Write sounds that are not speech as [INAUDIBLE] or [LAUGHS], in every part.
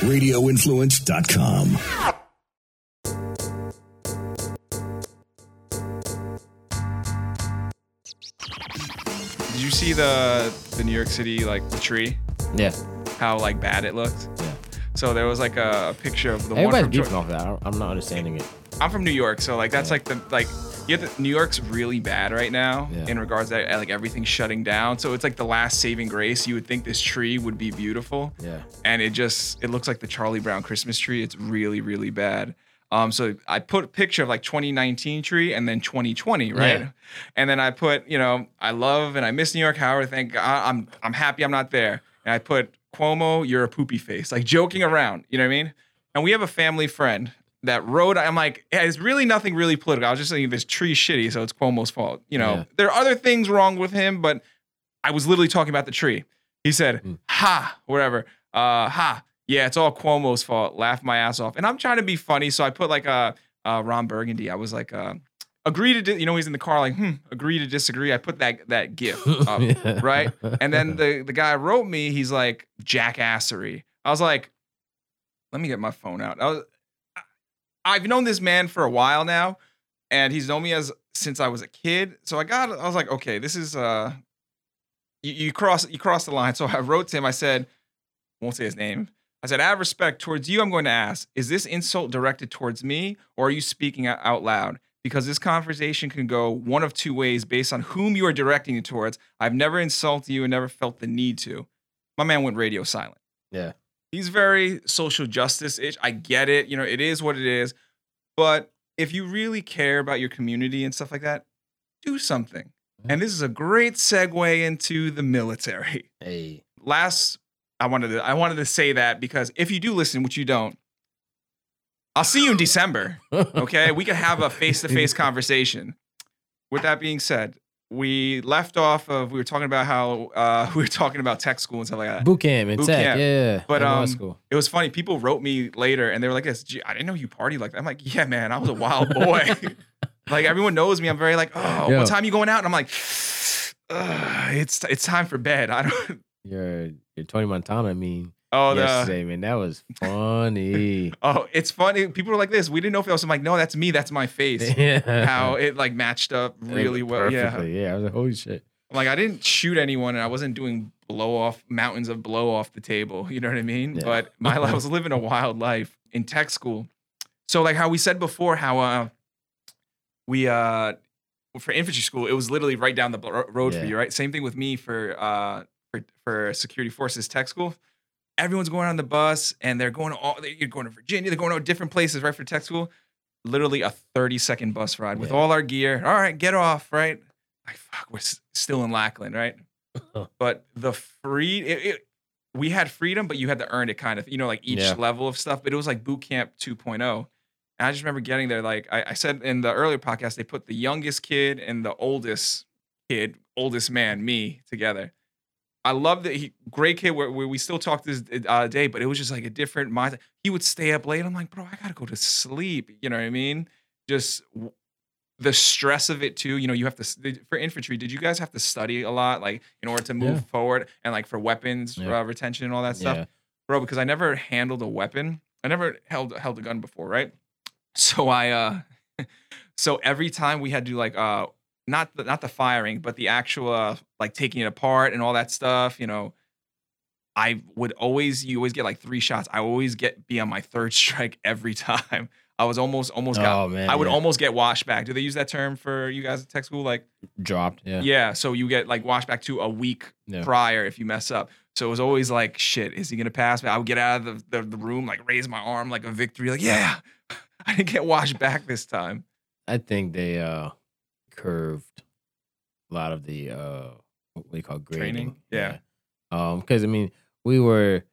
RadioInfluence.com. Did you see the the New York City like the tree? Yeah. How like bad it looked. Yeah. So there was like a, picture of the Everybody's one from beefing Geor- off that. I don't- I'm not understanding it. I'm from New York, so like that's Yeah. like the like the, New York's really bad right now Yeah. in regards to like everything's shutting down. So it's like the last saving grace. You would think this tree would be beautiful, Yeah. and it just it looks like the Charlie Brown Christmas tree. It's really really bad. Um, so I put a picture of like 2019 tree and then 2020, right? Yeah. And then I put, you know, I love and I miss New York. However, thank God I'm I'm happy I'm not there. And I put Cuomo, you're a poopy face, like joking around. You know what I mean? And we have a family friend that wrote. I'm like, yeah, it's really nothing really political. I was just saying this tree shitty, so it's Cuomo's fault. You know, Yeah. there are other things wrong with him, but I was literally talking about the tree. He said, Mm. "Ha, whatever, uh, ha, yeah, it's all Cuomo's fault." Laugh my ass off, and I'm trying to be funny, so I put like a uh, Ron Burgundy. I was like, uh, agree to, di- you know, he's in the car, like, hmm, agree to disagree. I put that that gif [LAUGHS] up, Yeah. right? And then the the guy wrote me, he's like jackassery. I was like, let me get my phone out. I was, I've known this man for a while now, and he's known me as since I was a kid. So I got, I was like, okay, this is uh, you, you cross you cross the line. [LAUGHS] So I wrote to him. I said, won't say his name. I said, out of respect towards you, I'm going to ask, is this insult directed towards me, or are you speaking out- out loud? Because this conversation can go one of two ways based on whom you are directing it towards. I've never insulted you and never felt the need to. My man went radio silent Yeah. He's very social justice ish. I get it. You know, it is what it is. But if you really care about your community and stuff like that, do something. Mm-hmm. And this is a great segue into the military. Hey. Last, I wanted to, I wanted to say that because if you do listen, which you don't, I'll see you in December. [LAUGHS] Okay, we can have a face to face conversation. With that being said, we left off of we were talking about how uh, [LAUGHS] we were talking about tech school and stuff like that. Boot camp and Boot tech. camp. Yeah. But, um, school. It was funny. People wrote me later and they were like, this, Gee, I didn't know you party like that. I'm like, yeah, man, I was a wild [LAUGHS] boy. [LAUGHS] like everyone knows me. I'm very like, oh, Yeah. what time you going out? And I'm like, "Ugh, it's it's time for bed. I don't. Your your Tony Montana meme Oh, the, yesterday, man. That was funny. [LAUGHS] oh, it's funny. People are like this. We didn't know if it was. I'm like, no, that's me. That's my face. [LAUGHS] yeah. How it like matched up really well. Yeah. Perfectly. Yeah. I was like, holy shit. I'm like I didn't shoot anyone and I wasn't doing blow off mountains of blow off the table. [LAUGHS] You know what I mean? Yeah. But my I was living a wild life in tech school. So like how we said before, how uh we uh for infantry school, it was literally right down the road for you, right? Same thing with me for uh for, for security forces tech school. Everyone's going on the bus and they're going to all they're going to Virginia, they're going to different places, right? For tech school. Literally a 30 second bus ride with Yeah. all our gear. All right, get off, right? Like fuck, we're s- still in Lackland, right? Uh-huh. but the free it, it, we had freedom, but you had to earn it kind of, you know, like each Yeah. level of stuff. But it was like boot camp 2.0. And I just remember getting there. Like I, I said in the earlier podcast, they put the youngest kid and the oldest kid, oldest man, me together. I love that he great kid where, where we still talk this uh, day, but it was just like a different mindset. He would stay up late. I'm like, bro, I gotta go to sleep. You know what I mean? Just the stress of it too. You know, you have to for infantry. Did you guys have to study a lot, like in order to move Yeah. forward and like for weapons Yeah. uh, retention and all that stuff, Yeah. bro? Because I never handled a weapon. I never held held a gun before, right? So I uh, [LAUGHS] so every time we had to do like uh, not the, not the firing, but the actual uh, like taking it apart and all that stuff, you know. I would always, you always get like three shots. I always get be on my third [LAUGHS] strike every time. I was almost, almost got Oh man. I would yeah. almost get washed back. Do they use that term for you guys at tech school? Like, dropped. Yeah. yeah. So you get like washed back to a week Yeah. prior if you mess up. So it was always like, shit, is he gonna pass me? I would get out of the, the, the room, like raise my arm like a victory, like, yeah, [LAUGHS] I didn't get washed back this time. I think they uh curved a lot of the uh what we call grading. Training? Yeah. Yeah. Um, because I mean, we were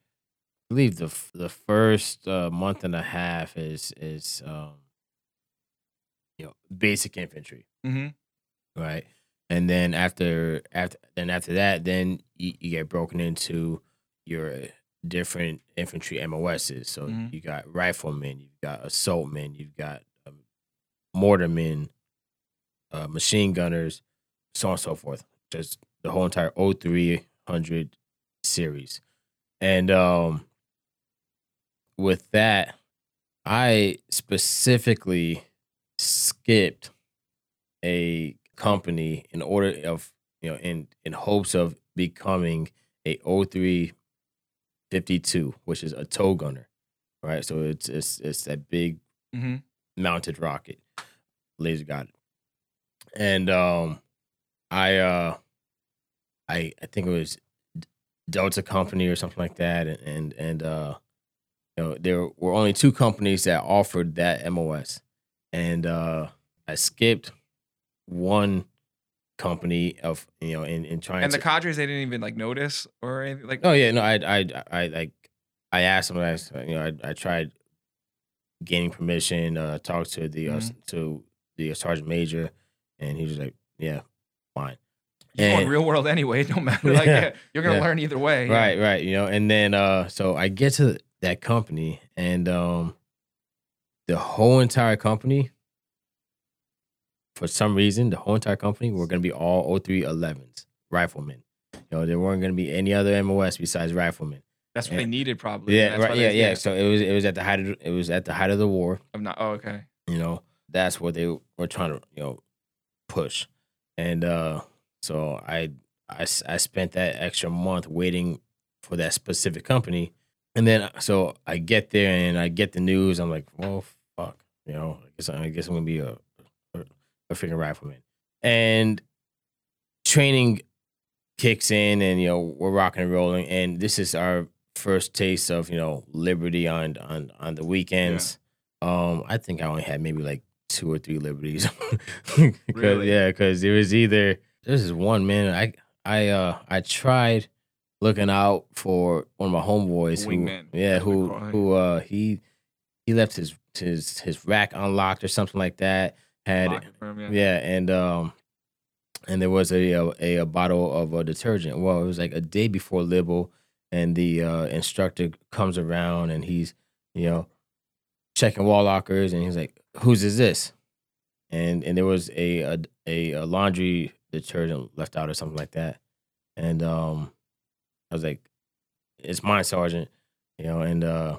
I believe the the first uh, month and a half is is um you know basic infantry, Mm-hmm. right? And then after after then after that, then you, you get broken into your different infantry MOSs. So Mhm. you got riflemen, you've got assaultmen, you've got um, mortarmen, uh, machine gunners, so on and so forth. Just the whole entire 0300 series. And um with that, I specifically skipped a company in order of you know in in hopes of becoming a 0352, which is a tow gunner, right? So it's it's it's that big hmm mounted rocket, laser got it, and um, I uh, I I think it was Delta Company or something like that, and and, and uh, you know there were only two companies that offered that MOS, and uh, I skipped one company of you know in, in trying And the to cadres, they didn't even like notice or anything. Like, Oh yeah, no, I I I like I asked them I you know, I, I tried gaining permission. Uh, talked to the uh, to the sergeant major, and he was like, "Yeah, fine." you're and- real world anyway. [LAUGHS] It don't matter. Like, Yeah. you're gonna Yeah. learn either way. yeah. Right, right. You know, and then uh, so I get to that company, and um, the whole entire company, for some reason, the whole entire company were going to be all 0311s, riflemen. You know, there weren't going to be any other MOS besides riflemen. That's what Yeah. they needed, probably. Yeah, That's why right. Yeah, yeah. So it was it was at the height of it was at the height of the war. I'm not. Oh, okay. You know, that's what they were trying to you know push, and uh so I, I, I spent that extra month waiting for that specific company, and then so I get there and I get the news. I'm like, well, fuck, you know, I guess I guess I'm gonna be a a, a freaking rifleman, and training kicks in, and you know we're rocking and rolling, and this is our first taste of you know liberty on on on the weekends. Um, I think I only had maybe like two or three liberties. [LAUGHS] 'Cause- Really? Yeah, because it was either this is one man. I I uh I tried looking out for one of my homeboys who yeah that's what we who who uh he he left his his his rack unlocked or something like that. Had Lock it for him, yeah. yeah, and um, and there was a, a a bottle of a detergent. Well, it was like a day before Libel, and the uh, instructor comes around and he's you know checking wall lockers, and he's like, "Whose is this?" And and there was a a, a, a laundry detergent left out or something like that, and um, I was like, "It's mine, Sergeant," you know, and uh.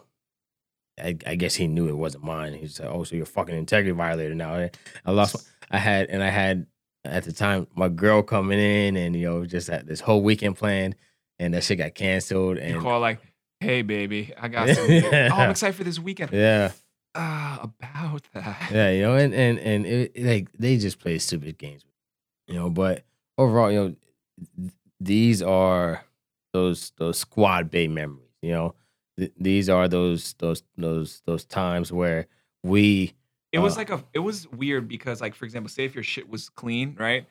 I, I guess he knew it wasn't mine. He's like, "Oh, so you're a fucking integrity violator now." I lost. my- I had and I had at the time my girl coming in and you know just had this whole weekend planned and that shit got canceled You and call like, hey baby, I got some. [LAUGHS] Oh, I'm excited for this weekend. yeah Ah, about that. yeah you know and and and it, like they just play stupid games you know but overall you know these are those those squad bay memories you know Th- these are those those those those times where we It was Uh, like a. It was weird because, like, for example, say if your shit was clean, right?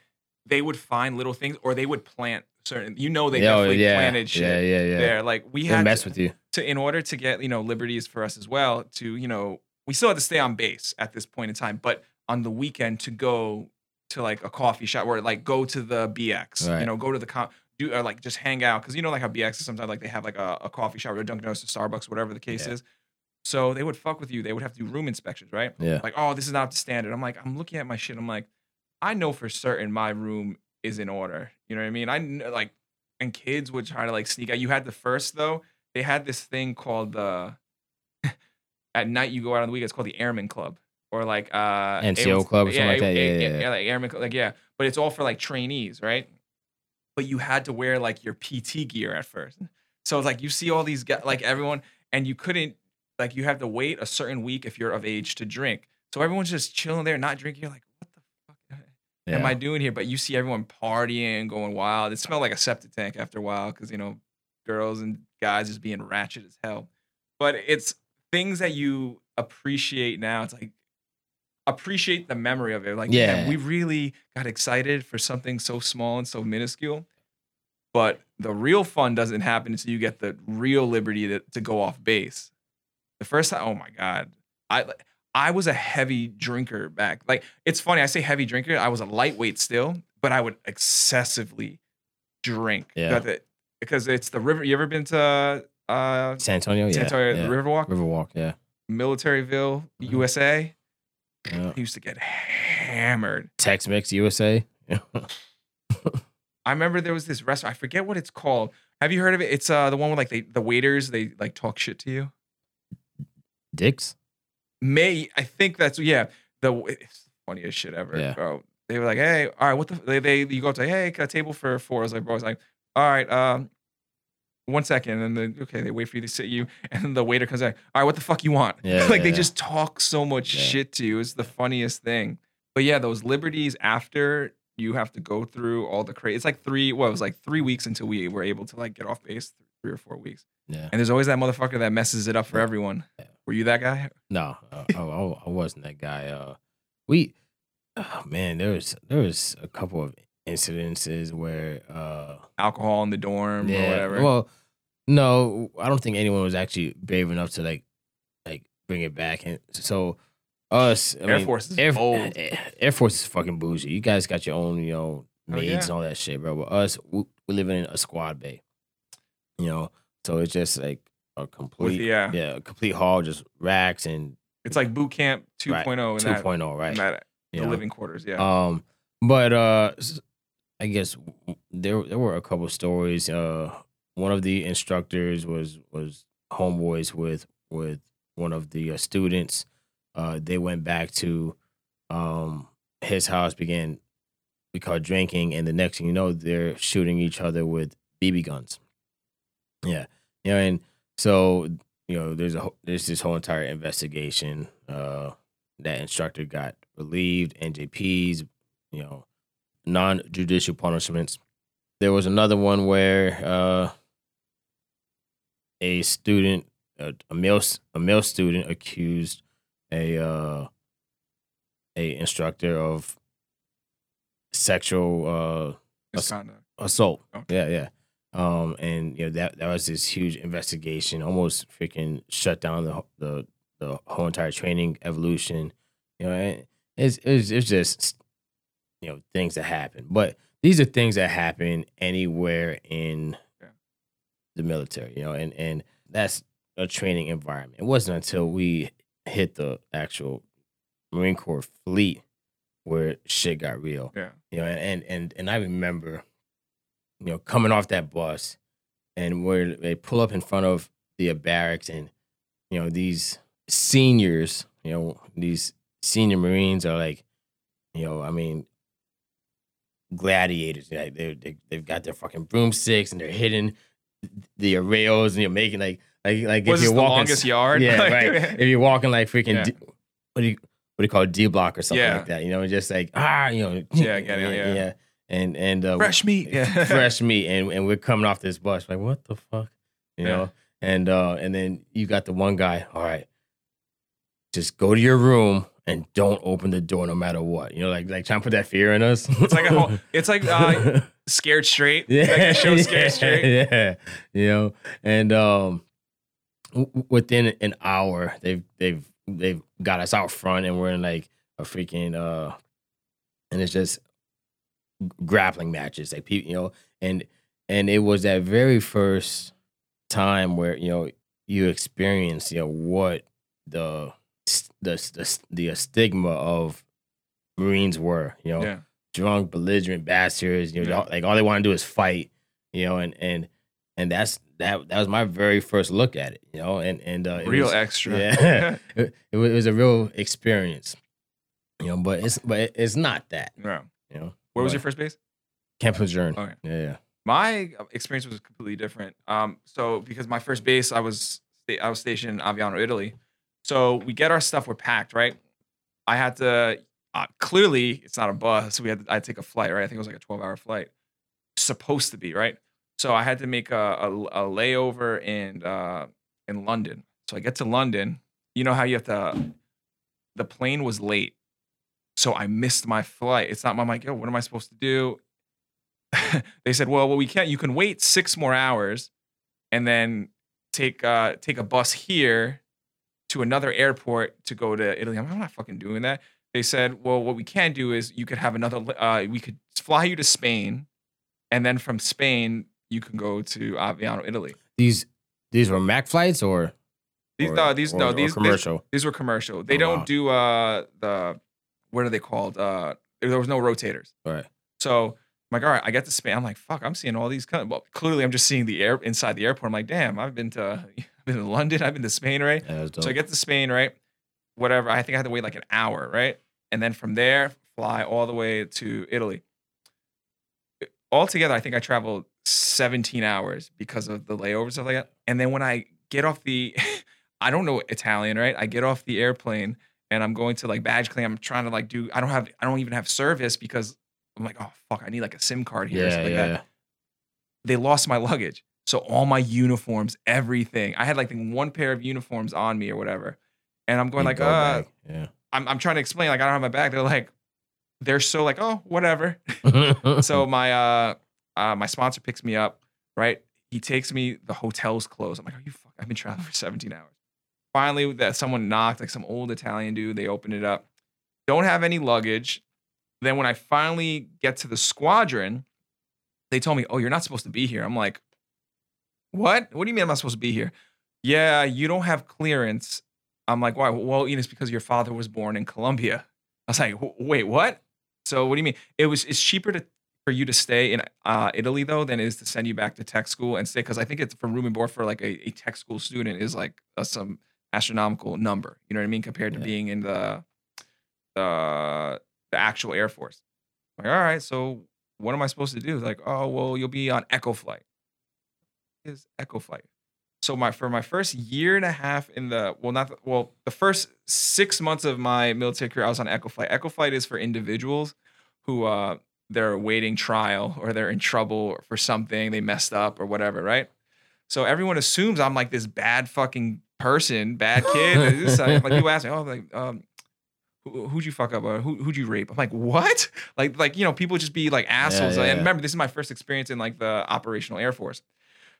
They would find little things, or they would plant certain. You know, they oh, definitely yeah, planted shit yeah yeah yeah there. Like we they had mess to, with you to, in order to get you know liberties for us as well. To you know, we still had to stay on base at this point in time, but on the weekend to go to like a coffee shop or like go to the BX, you know, go to the com- do or like just hang out because you know like how BX is sometimes like they have like a, a coffee shop or a Dunkin' Donuts or Starbucks, whatever the case Yeah. is. So they would fuck with you. They would have to do room inspections, right? yeah Like, oh, this is not up to standard. I'm like, I'm looking at my shit. I'm like, I know for certain my room is in order. You know what I mean? I kn- like, and kids would try to like sneak out. You had the first though. They had this thing called the. At night, you go out on the weekend. It's called the Airman Club or like uh NCO Club or something like that? Yeah, yeah, yeah. like Airman, Club, like yeah. But it's all for like trainees, right? But you had to wear like your PT gear at first. So it's like you see all these guys, like everyone, and you couldn't like you have to wait a certain week if you're of age to drink. So everyone's just chilling there, not drinking. You're like, what the fuck am I doing here? But you see everyone partying, going wild. It smelled like a septic tank after a while because you know, girls and guys just being ratchet as hell. But it's things that you appreciate now. It's like appreciate the memory of it. Like, yeah, Yeah. we really got excited for something so small and so minuscule. But the real fun doesn't happen until you get the real liberty to, to go off base. The first time, oh my god, I I was a heavy drinker back. Like it's funny, I say heavy drinker. I was a lightweight still, but I would excessively drink. Yeah. Because it's the river. You ever been to uh, San Antonio, yeah, San Antonio, yeah. Riverwalk, Riverwalk, yeah. Militaryville, Mhm. USA? yeah. I used to get hammered. Tex Mex USA. [LAUGHS] I remember there was this restaurant. I forget what it's called. Have you heard of it? It's uh the one where like they the waiters they like talk shit to you. Dicks. May I think that's yeah. The it's the funniest shit ever, Yeah. bro. They were like, "Hey, all right, what the?" They, they you go up to, "Hey, got a table for four. I was like, "Bro, I was like, all right, um, one second, and then okay, they wait for you to sit you, [LAUGHS] and then the waiter comes out. All right, what the fuck you want? Yeah, [LAUGHS] like yeah, they yeah. just talk so much Yeah. shit to you. It's the funniest thing. But yeah, those liberties after you have to go through all the crazy. It's like three. Well, it was like three weeks until we were able to like get off base. Three or four weeks. Yeah. And there's always that motherfucker that messes it up for everyone. Yeah. Were you that guy? No, uh, I, I, wasn't that guy. Uh, we, oh man, there was there was a couple of incidences where, uh, Alcohol in the dorm or whatever. Well, no, I don't think anyone was actually brave enough to like, like bring it back. And so, us, I Air mean, Force is Air, bold. Air Force is fucking bougie. You guys got your own, you know, Oh, maids yeah. and all that shit, bro. But us, we, we live in a squad bay, you know. So it's just like a complete, yeah. yeah, a complete hall, just racks and It's like boot camp 2.0 Right, in 2.0, that, oh, right? in that the know? living quarters. Yeah. Um, but uh, i guess there there were a couple stories. Uh, one of the instructors was was homeboys with with one of the uh, students. Uh, they went back to um his house, began we call drinking, and the next thing you know, they're shooting each other with BB guns. Yeah, you know, and so you know, there's a there's this whole entire investigation. Uh, that instructor got relieved, NJPs, you know, non judicial punishments. There was another one where uh, a student, a, a male, a male student, accused a uh, a instructor of sexual uh, Misconduct. assault. Okay. Yeah, yeah. Um, and you know that that was this huge investigation, almost freaking shut down the the the whole entire training evolution. You know, it's it's it's just you know things that happen, but these are things that happen anywhere in. The military. You know, and and that's a training environment. It wasn't until we hit the actual Marine Corps fleet where shit got real Yeah. you know, and and and I remember, you know, coming off that bus, and where they pull up in front of the barracks, and you know these seniors, you know, these senior Marines are like, you know, I mean, gladiators. Like they they they've got their fucking broomsticks, and they're hitting the rails, and you're making like like like Was if you're walking, longest yard? yeah, Like- [LAUGHS] right. If you're walking like freaking, Yeah. D, what do you what do you call it, D block or something Yeah. like that? You know, just like ah, you know, Yeah, get it, yeah. and and uh, Fresh meat. Yeah. [LAUGHS] fresh meat, and and we're coming off this bus like what the fuck, you Yeah. know, and uh, and then you got the one guy, all right, just go to your room and don't open the door no matter what, you know, like like trying to put that fear in us. It's like a whole. It's like uh, [LAUGHS] scared straight. yeah, Like show yeah, [LAUGHS] scared straight. Yeah, you know, and um, w- w- within an hour, they've they've they've got us out front, and we're in like a freaking uh, and it's just grappling matches, like people, you know, and and it was that very first time where you know you experience you know what the the the, the stigma of Marines were, you know, Yeah. Drunk, belligerent bastards. You know, Yeah. like all they want to do is fight. You know, and and and that's that. That was my very first look at it. You know, and and uh, it Real was- extra. Yeah, [LAUGHS] [LAUGHS] it, it was, a real experience. You know, but it's but it's not that. yeah. You know, Where was your first base? Camp Lejeune? Okay. Yeah, yeah. My experience was completely different. Um, so because my first base, I was I was stationed in Aviano, Italy. So we get our stuff, we're packed, right? I had to uh, clearly it's not a bus. We had I take a flight, right? I think it was like a twelve hour flight, supposed to be, right? So I had to make a, a, a layover in uh, in London. So I get to London. You know how you have to. The plane was late, so I missed my flight. It's not. I'm like, yo, what am I supposed to do? [LAUGHS] they said, well, well, we can't. You can wait six more hours, and then take uh take a bus here to another airport to go to Italy. I'm, I'm not fucking doing that. They said, well, what we can do is you could have another. Uh, we could fly you to Spain, and then from Spain you can go to Aviano, Italy. These these were Mac flights or These or- no, these or- no, these these- commercial. These, were commercial. They Oh, don't wow. do uh the what are they called? Uh, there was no rotators. Right. So I'm like, all right, I get to Spain. I'm like, fuck, I'm seeing all these. Kind well, clearly, I'm just seeing the air inside the airport. I'm like, damn, I've been to, I've [LAUGHS] been to London, I've been to Spain, right? Yeah. So I get to Spain, right? Whatever. I think I had to wait like an hour, right? And then from there, fly all the way to Italy. Altogether, I think I traveled 17 hours because of the layovers and stuff like that. And then when I get off the, [LAUGHS] I don't know Italian, right? I get off the airplane and I'm going to like badge claim. I'm trying to like do, I don't have, I don't even have service because I'm like, oh fuck, I need like a SIM card here. yeah, yeah. like that they lost my luggage. So all my uniforms, everything. I had like one pair of uniforms on me or whatever. And I'm going You like, go uh, back, I'm, I'm trying to explain, like, I don't have my bag. They're like, they're so like, oh, whatever. [LAUGHS] so my uh, uh my sponsor picks me up, right? He takes me, the hotel's closed. I'm like, are you fuck? I've been traveling for 17 hours. Finally, that someone knocked, like some old Italian dude. They open it up. Don't have any luggage. Then when I finally get to the squadron, they told me, "Oh, you're not supposed to be here." I'm like, "What? What do you mean I'm not supposed to be here?" Yeah, you don't have clearance. I'm like, "Why?" Well, Ian, it's because your father was born in Colombia. I was like, "Wait, what?" So what do you mean? It was it's cheaper to for you to stay in uh, Italy though than it is to send you back to tech school and stay because I think it's for room and board for like a, a tech school student is like a, some astronomical number. You know what I mean compared to Yeah. being in the the the actual Air Force. Like, all right, so what am I supposed to do? Like, oh well, you'll be on Echo Flight. Is Echo Flight. So my for my first year and a half in the well not the, well the first six months of my military career I was on Echo Flight. Echo Flight is for individuals who uh they're awaiting trial or they're in trouble for something they messed up or whatever, right? So everyone assumes I'm like this bad fucking person, bad kid. [LAUGHS] Like people ask me, oh, like um, who, who'd you fuck up? Or who, who'd you rape? I'm like, what? Like, like you know, people just be like assholes. yeah, and yeah. remember, this is my first experience in like the operational Air Force.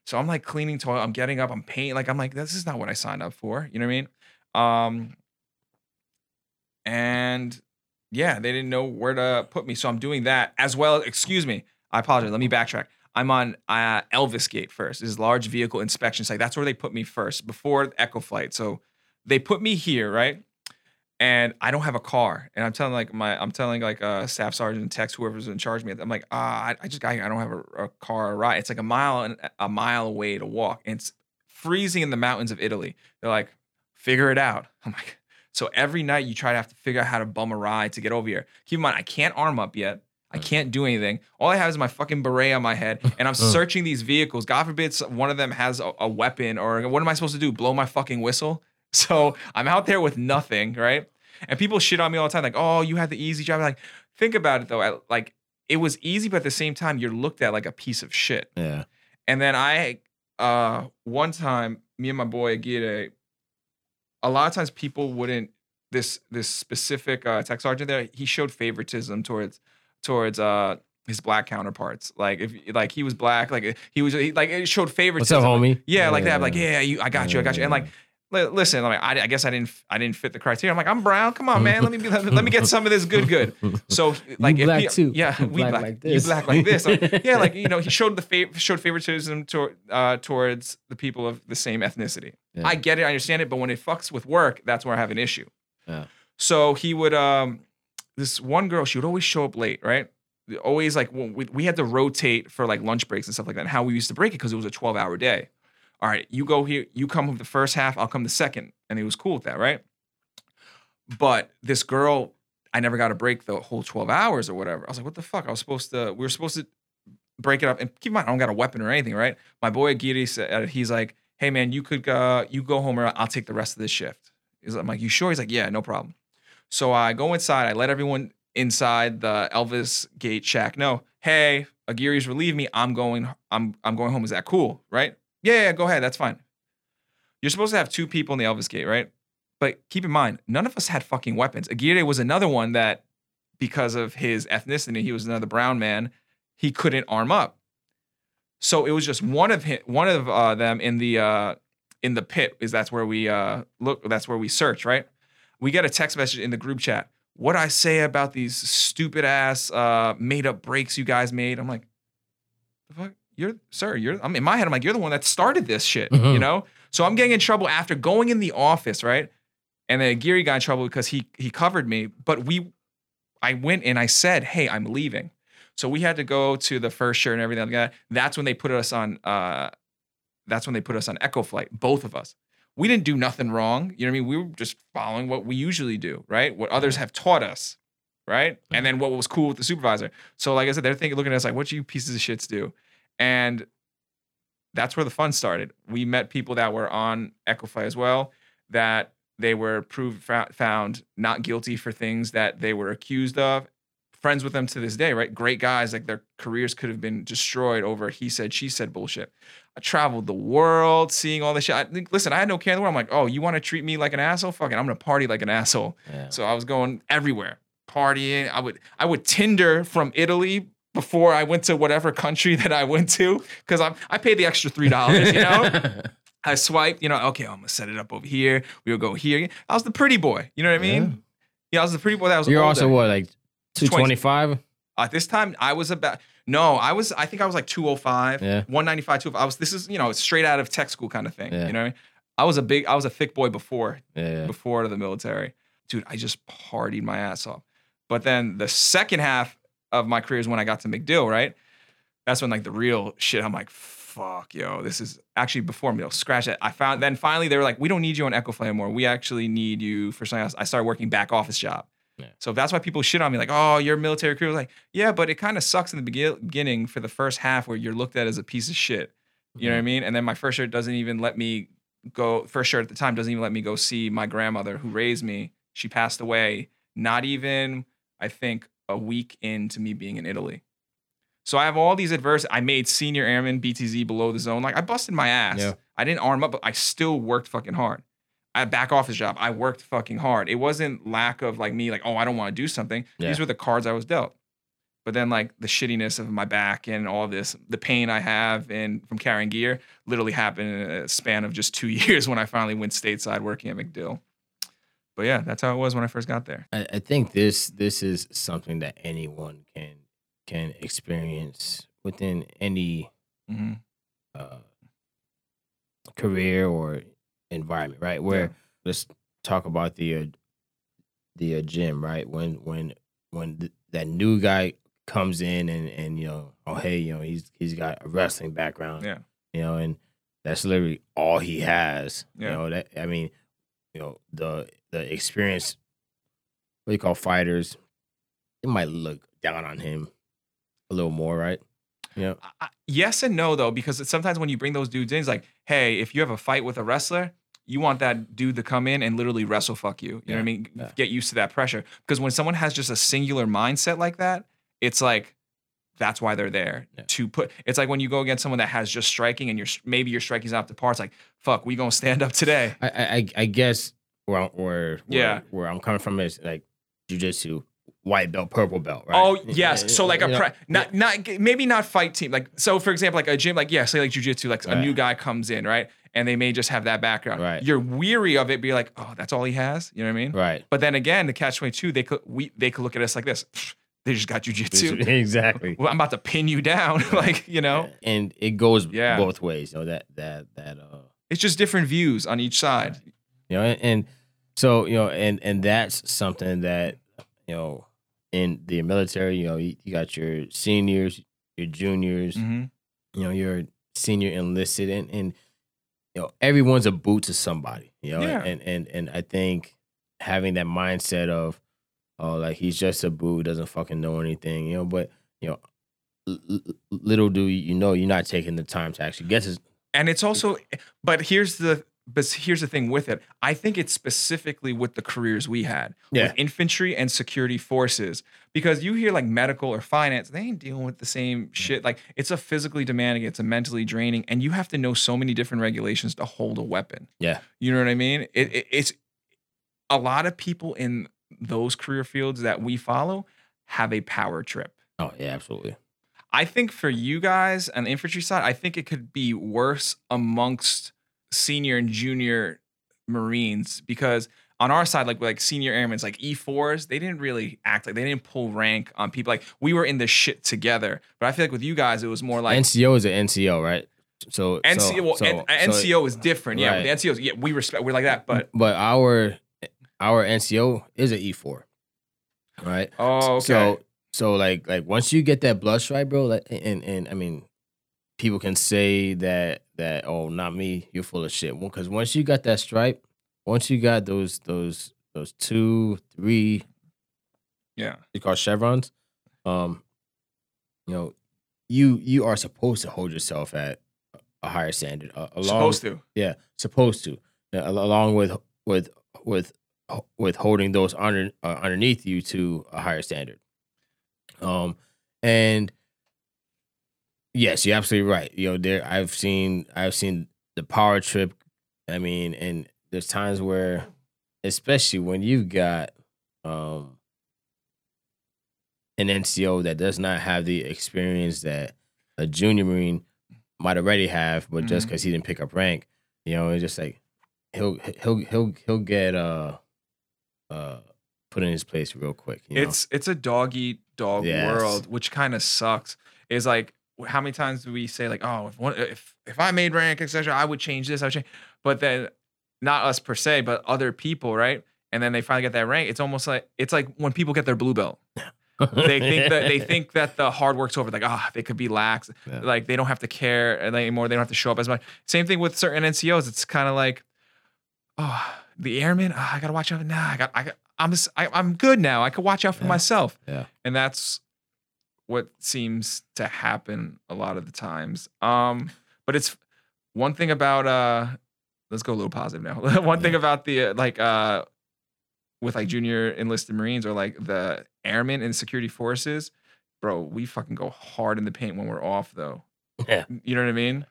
So I'm like cleaning toilet. I'm getting up. I'm painting. Like I'm like, this is not what I signed up for. You know what I mean? Um, and yeah, they didn't know where to put me. So I'm doing that as well. Excuse me. I apologize. Let me backtrack. I'm on uh, LVIS Gate first. This is large vehicle inspection site. That's where they put me first before Echo Flight. So they put me here, right? And I don't have a car. And I'm telling like my, I'm telling like uh, staff sergeant and text whoever's in charge of me. I'm like, ah, I, I just, I, I don't have a, a car or a ride. It's like a mile and a mile away to walk. And it's freezing in the mountains of Italy. They're like, figure it out. [LAUGHS] I'm like, so every night you try to have to figure out how to bum a ride to get over here. Keep in mind, I can't arm up yet. I can't do anything. All I have is my fucking beret on my head, [LAUGHS] and I'm searching these vehicles. God forbid one of them has a, a weapon, or what am I supposed to do? Blow my fucking whistle? So I'm out there with nothing, right? And people shit on me all the time, like, "Oh, you had the easy job." Like, think about it though. I, like, it was easy, but at the same time, you're looked at like a piece of shit. yeah. And then I, uh, one time, me and my boy Aguirre, a lot of times people wouldn't this this specific uh, tech sergeant there. He showed favoritism towards towards uh his black counterparts. Like if like he was black, like he was he, like it showed favoritism. What's up, homie? Yeah, like that. Like yeah, you, I got you, I got you. And like li- listen, like I, I guess I didn't I didn't fit the criteria. I'm like I'm brown. Come on, man. Let me be, let, me get some of this good good. So [LAUGHS] like if black he- too. Yeah, You we black black. like You this. black like this. [LAUGHS] Like, yeah, like you know, he showed the fav- showed favoritism to, uh, towards the people of the same ethnicity. Yeah. I get it, I understand it, but when it fucks with work, that's where I have an issue. Yeah. So he would um this one girl, she would always show up late, right? Always like we, we had to rotate for like lunch breaks and stuff like that. And how we used to break it because it was a 12 hour day. All right, you go here, you come with the first half, I'll come the second. And he was cool with that, right? But this girl, I never got a break the whole 12 hours or whatever. I was like, what the fuck? I was supposed to, we were supposed to break it up. And keep in mind, I don't got a weapon or anything, right? My boy Aguirre said, he's like, hey man, you could, uh, you go home or I'll take the rest of this shift. I'm like, you sure? He's like, yeah, no problem. So I go inside, I let everyone inside the LVIS Gate shack know, hey, Aguirre's relieved me. I'm going, I'm I'm going home. Is that cool? Right? Yeah, yeah, go ahead. That's fine. You're supposed to have two people in the LVIS Gate, right? But keep in mind, none of us had fucking weapons. Aguirre was another one that, because of his ethnicity, he was another brown man, he couldn't arm up. So it was just one of him, one of uh, them in the uh, in the pit. Is that's where we uh, look? That's where we search, right? We get a text message in the group chat. What I say about these stupid ass uh, made up breaks you guys made? I'm like, the fuck, you're sir, you're. I'm in my head. I'm like, you're the one that started this shit, you Mhm. know. So I'm getting in trouble after going in the office, right? And then Aguirre got in trouble because he he covered me. But we, I went and I said, hey, I'm leaving. So we had to go to the first shirt and everything like that. That's when they put us on uh, that's when they put us on Echo Flight, both of us. We didn't do nothing wrong. You know what I mean? We were just following what we usually do, right? What others have taught us, right? And then what was cool with the supervisor. So, like I said, they're thinking, looking at us like, what you pieces of shits do? And that's where the fun started. We met people that were on Flight as well, that they were proved found not guilty for things that they were accused of. Friends with them to this day, right? Great guys, like their careers could have been destroyed over he said, she said bullshit. I traveled the world seeing all this shit. I, think- listen, I had no care in the world. I'm like, oh, you want to treat me like an asshole? Fucking, I'm gonna party like an asshole. Yeah. So I was going everywhere, partying. I would I would Tinder from Italy before I went to whatever country [LAUGHS] that I went to because I I paid the extra three dollars, you know. [LAUGHS] I swiped, you know, okay, I'm gonna set it up over here. We'll go here. I was the pretty boy. You know what I mean? Yeah, I was the pretty boy that was You're older. also what, like two twenty five? At uh, this time, I was about no, I was I think I was like 205, Yeah. 195, 205. I was this is, you know, straight out of tech school kind of thing. Yeah. You know what I mean? I was a big I was a thick boy before Yeah. before the military. Dude, I just partied my ass off. But then the second half of my career is when I got to MacDill, right? That's when like the real shit, I'm like, fuck, yo, this is actually before MacDill. Scratch it. I found then finally they were like, we don't need you on Echo Flight anymore. We actually need you for something else. I started working back office job. Yeah. So that's why people shit on me, like, oh, you're a military career. Was like, yeah, but it kind of sucks in the begin- beginning for the first half where you're looked at as a piece of shit. You know mm-hmm. what I mean? And then my first shirt doesn't even let me go. First shirt at the time doesn't even let me go see my grandmother who raised me. She passed away. Not even I think a week into me being in Italy. So I have all these adverse. I made senior airman BTZ below the zone. Like I busted my ass. Yeah. I didn't arm up, but I still worked fucking hard. I had back office job. I worked fucking hard. It wasn't lack of like me, like, oh, I don't want to do something. Yeah. These were the cards I was dealt. But then like the shittiness of my back and all this, the pain I have and from carrying gear literally happened in a span of just two [LAUGHS] years when I finally went stateside working at MacDill. But yeah, that's how it was when I first got there. I, I think this this is something that anyone can can experience within any hmm uh, career or environment, right? Where Yeah. let's talk about the uh, the uh, gym, right? When when when th- that new guy comes in and and you know, oh hey, you know, he's he's got a wrestling background, Yeah. you know, and that's literally all he has. Yeah. You know that I mean, you know the the experience. What you call fighters? it might look down on him a little more, right? Yeah. I- yes and no though, because sometimes when you bring those dudes in, it's like, hey, if you have a fight with a wrestler, you want that dude to come in and literally wrestle fuck you. You know what I mean? yeah. Get used to that pressure. Because when someone has just a singular mindset like that, it's like that's why they're there Yeah. to put. It's like when you go against someone that has just striking and you're maybe your striking's not up to par. It's like fuck, we gonna stand up today. I, I- I guess where I'm- where Yeah. where, where I'm coming from is like jujitsu, white belt, purple belt, right? Oh yes, so like a You know, pre- not not maybe not fight team like so for example like a gym like yeah say like jujitsu like a new guy comes in right and they may just have that background. Right. You're weary of it, be like oh that's all he has. You know what I mean? right. But then again, the catch twenty two they could we they could look at us like this. [SNIFFS] They just got jujitsu. [LAUGHS] exactly. Well, I'm about to pin you down, [LAUGHS] like you know. and it goes Yeah. both ways. You know that that that uh It's just different views on each side. you know and, and so you know and and that's something that you know in the military you know you, you got your seniors your juniors hmm you know you're senior enlisted and and you know everyone's a boot to somebody you know Yeah. and and and i think having that mindset of oh like he's just a boot doesn't fucking know anything you know but you know l- l- little do you know you're not taking the time to actually get his And it's also, but here's the, but here's the thing with it. I think it's specifically with the careers we had, Yeah. with infantry and security forces, because you hear like medical or finance, they ain't dealing with the same shit. Like it's a physically demanding, it's a mentally draining, and you have to know so many different regulations to hold a weapon. yeah You know what I mean? It, it, it's a lot of people in those career fields that we follow have a power trip. oh yeah absolutely I think for you guys on the infantry side, I think it could be worse amongst senior and junior Marines because on our side, like like senior airmen, like E4s, they didn't really act like they didn't pull rank on people. Like we were in this shit together. But I feel like with you guys, it was more like NCO is an NCO, right? So NCO. so- well, so- N- so- NCO is different. Yeah, Right. the NCOs, yeah, we respect. We're like that. But but our our NCO is an E4, right? oh, okay. So so like like once you get that blood stripe, bro, like, and and I mean, people can say that that oh not me you're full of shit because once you got that stripe once you got those those those two three Yeah. you call chevrons um you know you you are supposed to hold yourself at a higher standard uh, along Supposed to. yeah supposed to al- along with with with with holding those under uh, underneath you to a higher standard um and yes you're absolutely right you know there i've seen i've seen the power trip i mean and there's times where especially when you've got um an nco that does not have the experience that a junior marine might already have but just Mhm. because he didn't pick up rank you know it's just like he'll he'll he'll he'll get uh uh put in his place real quick you know? It's it's a dog eat dog Yes. world, which kind of sucks. Is like how many times do we say like, oh, if one, if if I made rank, etc., I would change this, I would change. But then not us per se, but other people, right? And then they finally get that rank. It's almost like it's like when people get their blue belt. They think that they [LAUGHS] think that the hard work's over. Like, ah, they could be lax. Yeah. Like they don't have to care anymore. They don't have to show up as much. Same thing with certain NCOs. It's kind of like, oh, the airmen. ah, I gotta watch out. Nah, I got. I got. I'm just. I, I'm good now. I could watch out for Yeah. myself. Yeah. And that's what seems to happen a lot of the times. Um, but it's one thing about uh. Let's go a little positive now. [LAUGHS] one thing about the uh, like uh, with like junior enlisted Marines or like the airmen and security forces, bro. We fucking go hard in the paint when we're off though. Yeah. You know what I mean?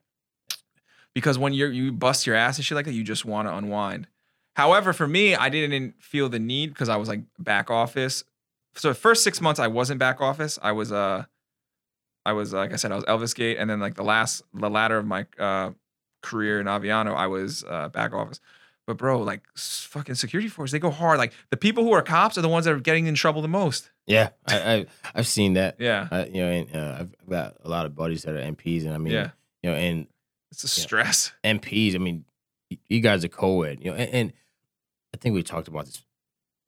Because when you're you bust your ass and shit like that, you just want to unwind. However, for me, I didn't feel the need because I was like back office. So the first six months I wasn't back office. I was uh I was like I said, I was LVIS Gate, and then like the last the latter of my uh career in Aviano, I was uh back office. But bro, like fucking security force, they go hard. Like the people who are cops are the ones that are getting in trouble the most. yeah I, I i've seen that Yeah. I, you know and uh, i've got a lot of buddies that are mps and i mean Yeah. you know and It's a stress. MPs, I mean, you guys are co-ed, you know, and, and I think we talked about this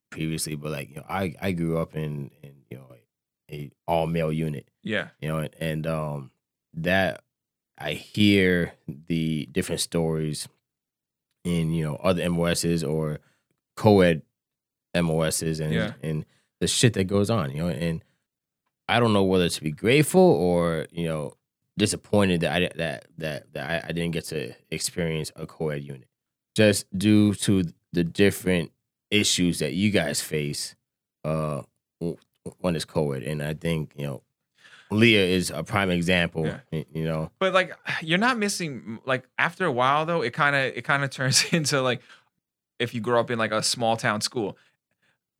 previously, but like, you know, I, I grew up in, in, you know, a, a all male unit, Yeah. you know, and, and um, that I hear the different stories in, you know, other MOSs or co-ed MOSs and, Yeah. and the shit that goes on, you know, and I don't know whether to be grateful or, you know, disappointed that I that that that I, I didn't get to experience a co-ed unit, just due to the different issues that you guys face uh, when it's co-ed, and I think you know, Leah is a prime example. Yeah. You know, But like you're not missing like after a while though, it kind of it kind of [LAUGHS] turns into like if you grow up in like a small town school,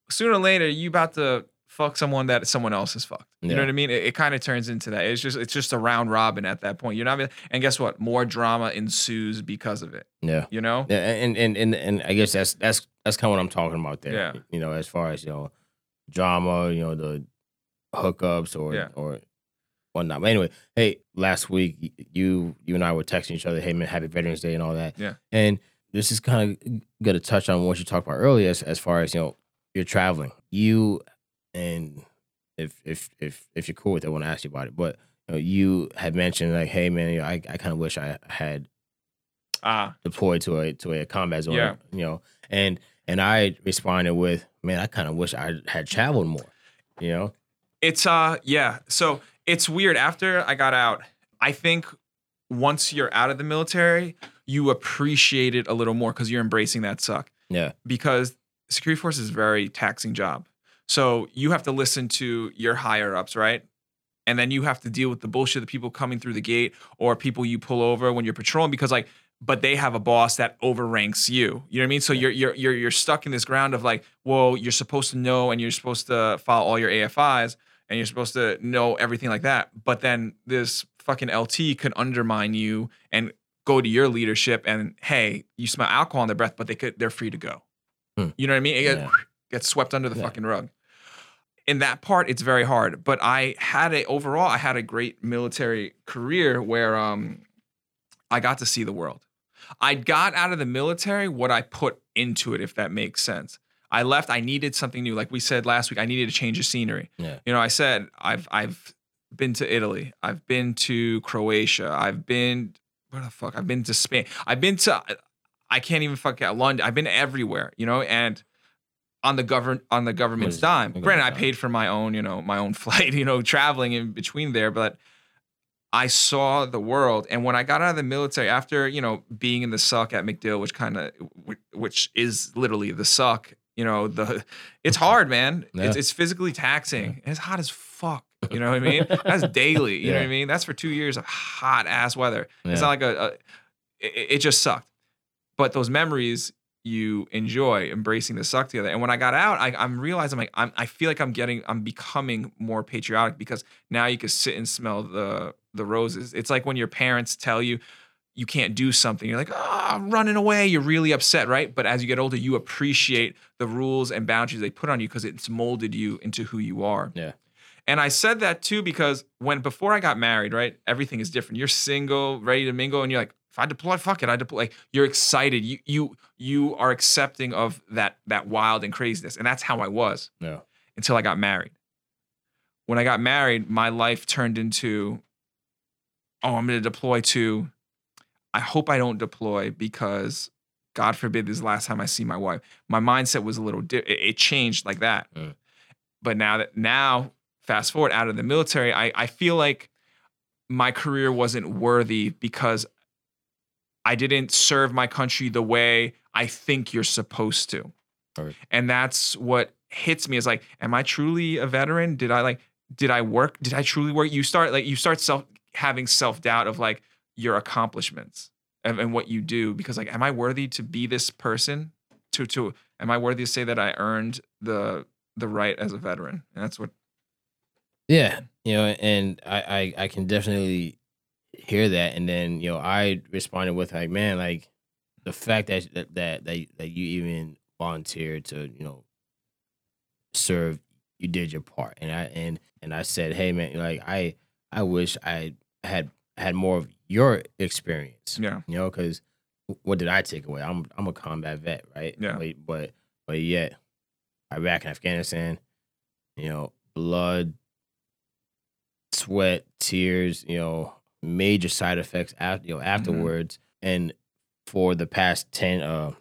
sooner or later you about to fuck someone that someone else has fucked. You know what I mean? It, it kind of turns into that. It's just it's just a round robin at that point. You're not and guess what? More drama ensues because of it. yeah. You know? Yeah, and and and and I guess that's that's that's kind of what I'm talking about there. Yeah. You know, as far as you know, drama, you know, the hookups or Yeah. or whatnot. But anyway, hey, last week you you and I were texting each other, hey man, happy Veterans Day and all that. Yeah. And this is kind of gonna touch on what you talked about earlier, as, as far as you know, you're traveling. You and if if if if you're cool with it, I want to ask you about it. But you, know, you had mentioned like, hey man, you know, I I kind of wish I had Ah, deployed to a to a combat zone. Yeah. You know, and and I responded with, man, I kind of wish I had traveled more. You know, It's uh yeah. So it's weird. After I got out, I think once you're out of the military, you appreciate it a little more because you're embracing that suck. yeah, Because security force is a very taxing job. So you have to listen to your higher ups, right? And then you have to deal with the bullshit of people coming through the gate or people you pull over when you're patrolling because like but they have a boss that overranks you. You know what I mean? So you're you're you're you're stuck in this ground of like, well, you're supposed to know and you're supposed to follow all your AFIs and you're supposed to know everything like that. But then this fucking LT could undermine you and go to your leadership and hey, you smell alcohol on their breath, but they could they're free to go. Hmm. You know what I mean? It gets, Yeah. gets swept under the Yeah. fucking rug. In that part, it's very hard. But I had a overall, I had a great military career where um I got to see the world. I got out of the military what I put into it, if that makes sense. I left, I needed something new. Like we said last week, I needed a change of scenery. yeah, You know, I said I've I've been to Italy. I've been to Croatia. I've been where the fuck? I've been to Spain. I've been to I can't even fuck out London. I've been everywhere, you know, and on the govern on the government's Was- dime. Granted, I paid for my own, you know, my own [LAUGHS] flight, you know, traveling in between there, but I saw the world. And when I got out of the military, after you know being in the suck at MacDill, which kind of, which is literally the suck, you know, the it's hard, man. It's Yeah. it's physically taxing. It's hot as fuck. You know what I mean? That's daily. You know what I mean? That's for two years of hot ass weather. It's not like a, a it, it just sucked. But those memories you enjoy embracing the suck together. And when I got out, I, I'm realizing like I'm, I feel like I'm getting, I'm becoming more patriotic because now you can sit and smell the the roses. It's like when your parents tell you you can't do something, you're like, oh, I'm running away. You're really upset, right? But as you get older, you appreciate the rules and boundaries they put on you because it's molded you into who you are. Yeah. And I said that too because when before I got married, right, everything is different. You're single, ready to mingle, and you're like, if I deploy, fuck it, I deploy. Like, you're excited. You you you are accepting of that that wild and craziness, and that's how I was Yeah. until I got married. When I got married, my life turned into, oh, I'm going to deploy to. I hope I don't deploy because, God forbid, this is the last time I see my wife. My mindset was a little. Di- it, changed like that. Mm. But now that now, fast forward out of the military, I I feel like my career wasn't worthy because I didn't serve my country the way I think you're supposed to. Right. And that's what hits me is like, am I truly a veteran? Did I like, did I work? Did I truly work? You start like, you start self having self doubt of like your accomplishments and, and what you do because like, am I worthy to be this person? To, to, am I worthy to say that I earned the, the right as a veteran? And that's what, Yeah, you know, and I, I I can definitely hear that, and then you know I responded with like, man, like the fact that that that that, you even volunteered to you know serve, you did your part, and I and and I said, hey man, like I I wish I had had more of your experience, yeah. you know, because what did I take away? I'm I'm a combat vet, right? Yeah. But but, but yet, Iraq and Afghanistan, you know, blood, sweat, tears, you know, major side effects after you know afterwards. And for the past 10 uh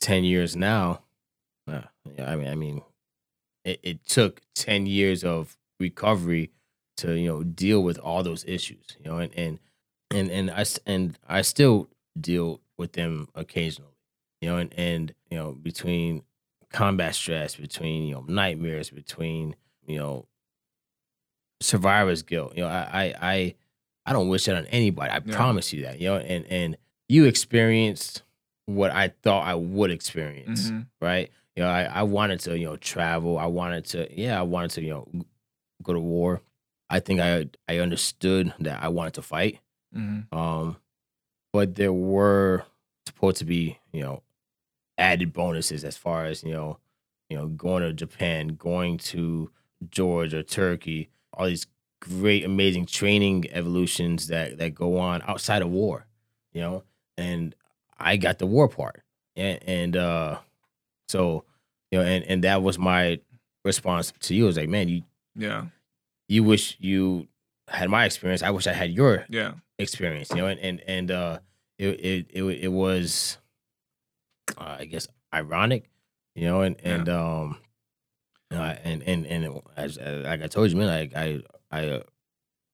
10 years now, uh, yeah, I mean I mean it, it took 10 years of recovery to, you know, deal with all those issues, you know, and and and and I and I still deal with them occasionally, you know, and and you know between combat stress, between you know nightmares, between you know survivor's guilt. You know, I I I, I don't wish that on anybody. I Yeah. promise you that. You know, and and you experienced what I thought I would experience, Mhm. right? You know, I, I wanted to, you know, travel. I wanted to, yeah, I wanted to, you know, go to war. I think I I understood that I wanted to fight. Mhm. Um, but there were supposed to be, you know, added bonuses as far as you know, you know, going to Japan, going to Georgia, Turkey, all these great, amazing training evolutions that that go on outside of war, you know. And I got the war part, and and uh, so you know, and and that was my response to you. It was like, man, you Yeah. you wish you had my experience. I wish I had your Yeah. experience, you know, and and and uh, it it it, it was, uh, I guess, ironic, you know, and and um, uh, and and and as, as like I told you, man, like I I uh,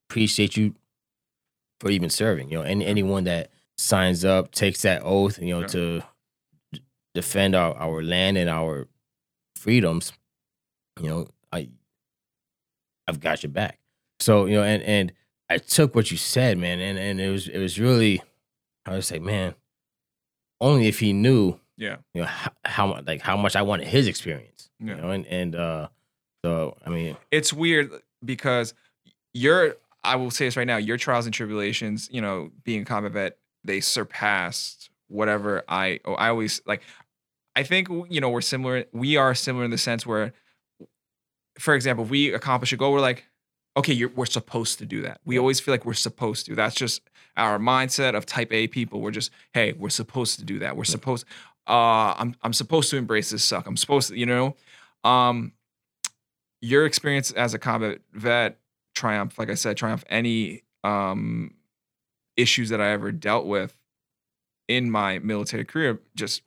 appreciate you for even serving, you know, and anyone that signs up, takes that oath, you know, Yeah. to defend our our land and our freedoms, you know, I I've got your back. So you know, and and I took what you said, man, and and it was it was really I was like, man, only if he knew, Yeah. you know, how, how like how much I wanted his experience, Yeah. you know, and and uh, so I mean, it's weird because your I will say this right now, your trials and tribulations, you know, being a combat vet, they surpassed whatever I oh, I always like I think you know we're similar we are similar in the sense where for example, if we accomplish a goal, we're like, okay, you're, we're supposed to do that. We always feel like we're supposed to. That's just our mindset of type A people. We're just, hey, we're supposed to do that. We're Yeah. supposed, uh, I'm I'm supposed to embrace this suck. I'm supposed to, you know. Um, your experience as a combat vet triumph, like I said, triumph any um issues that I ever dealt with in my military career. Just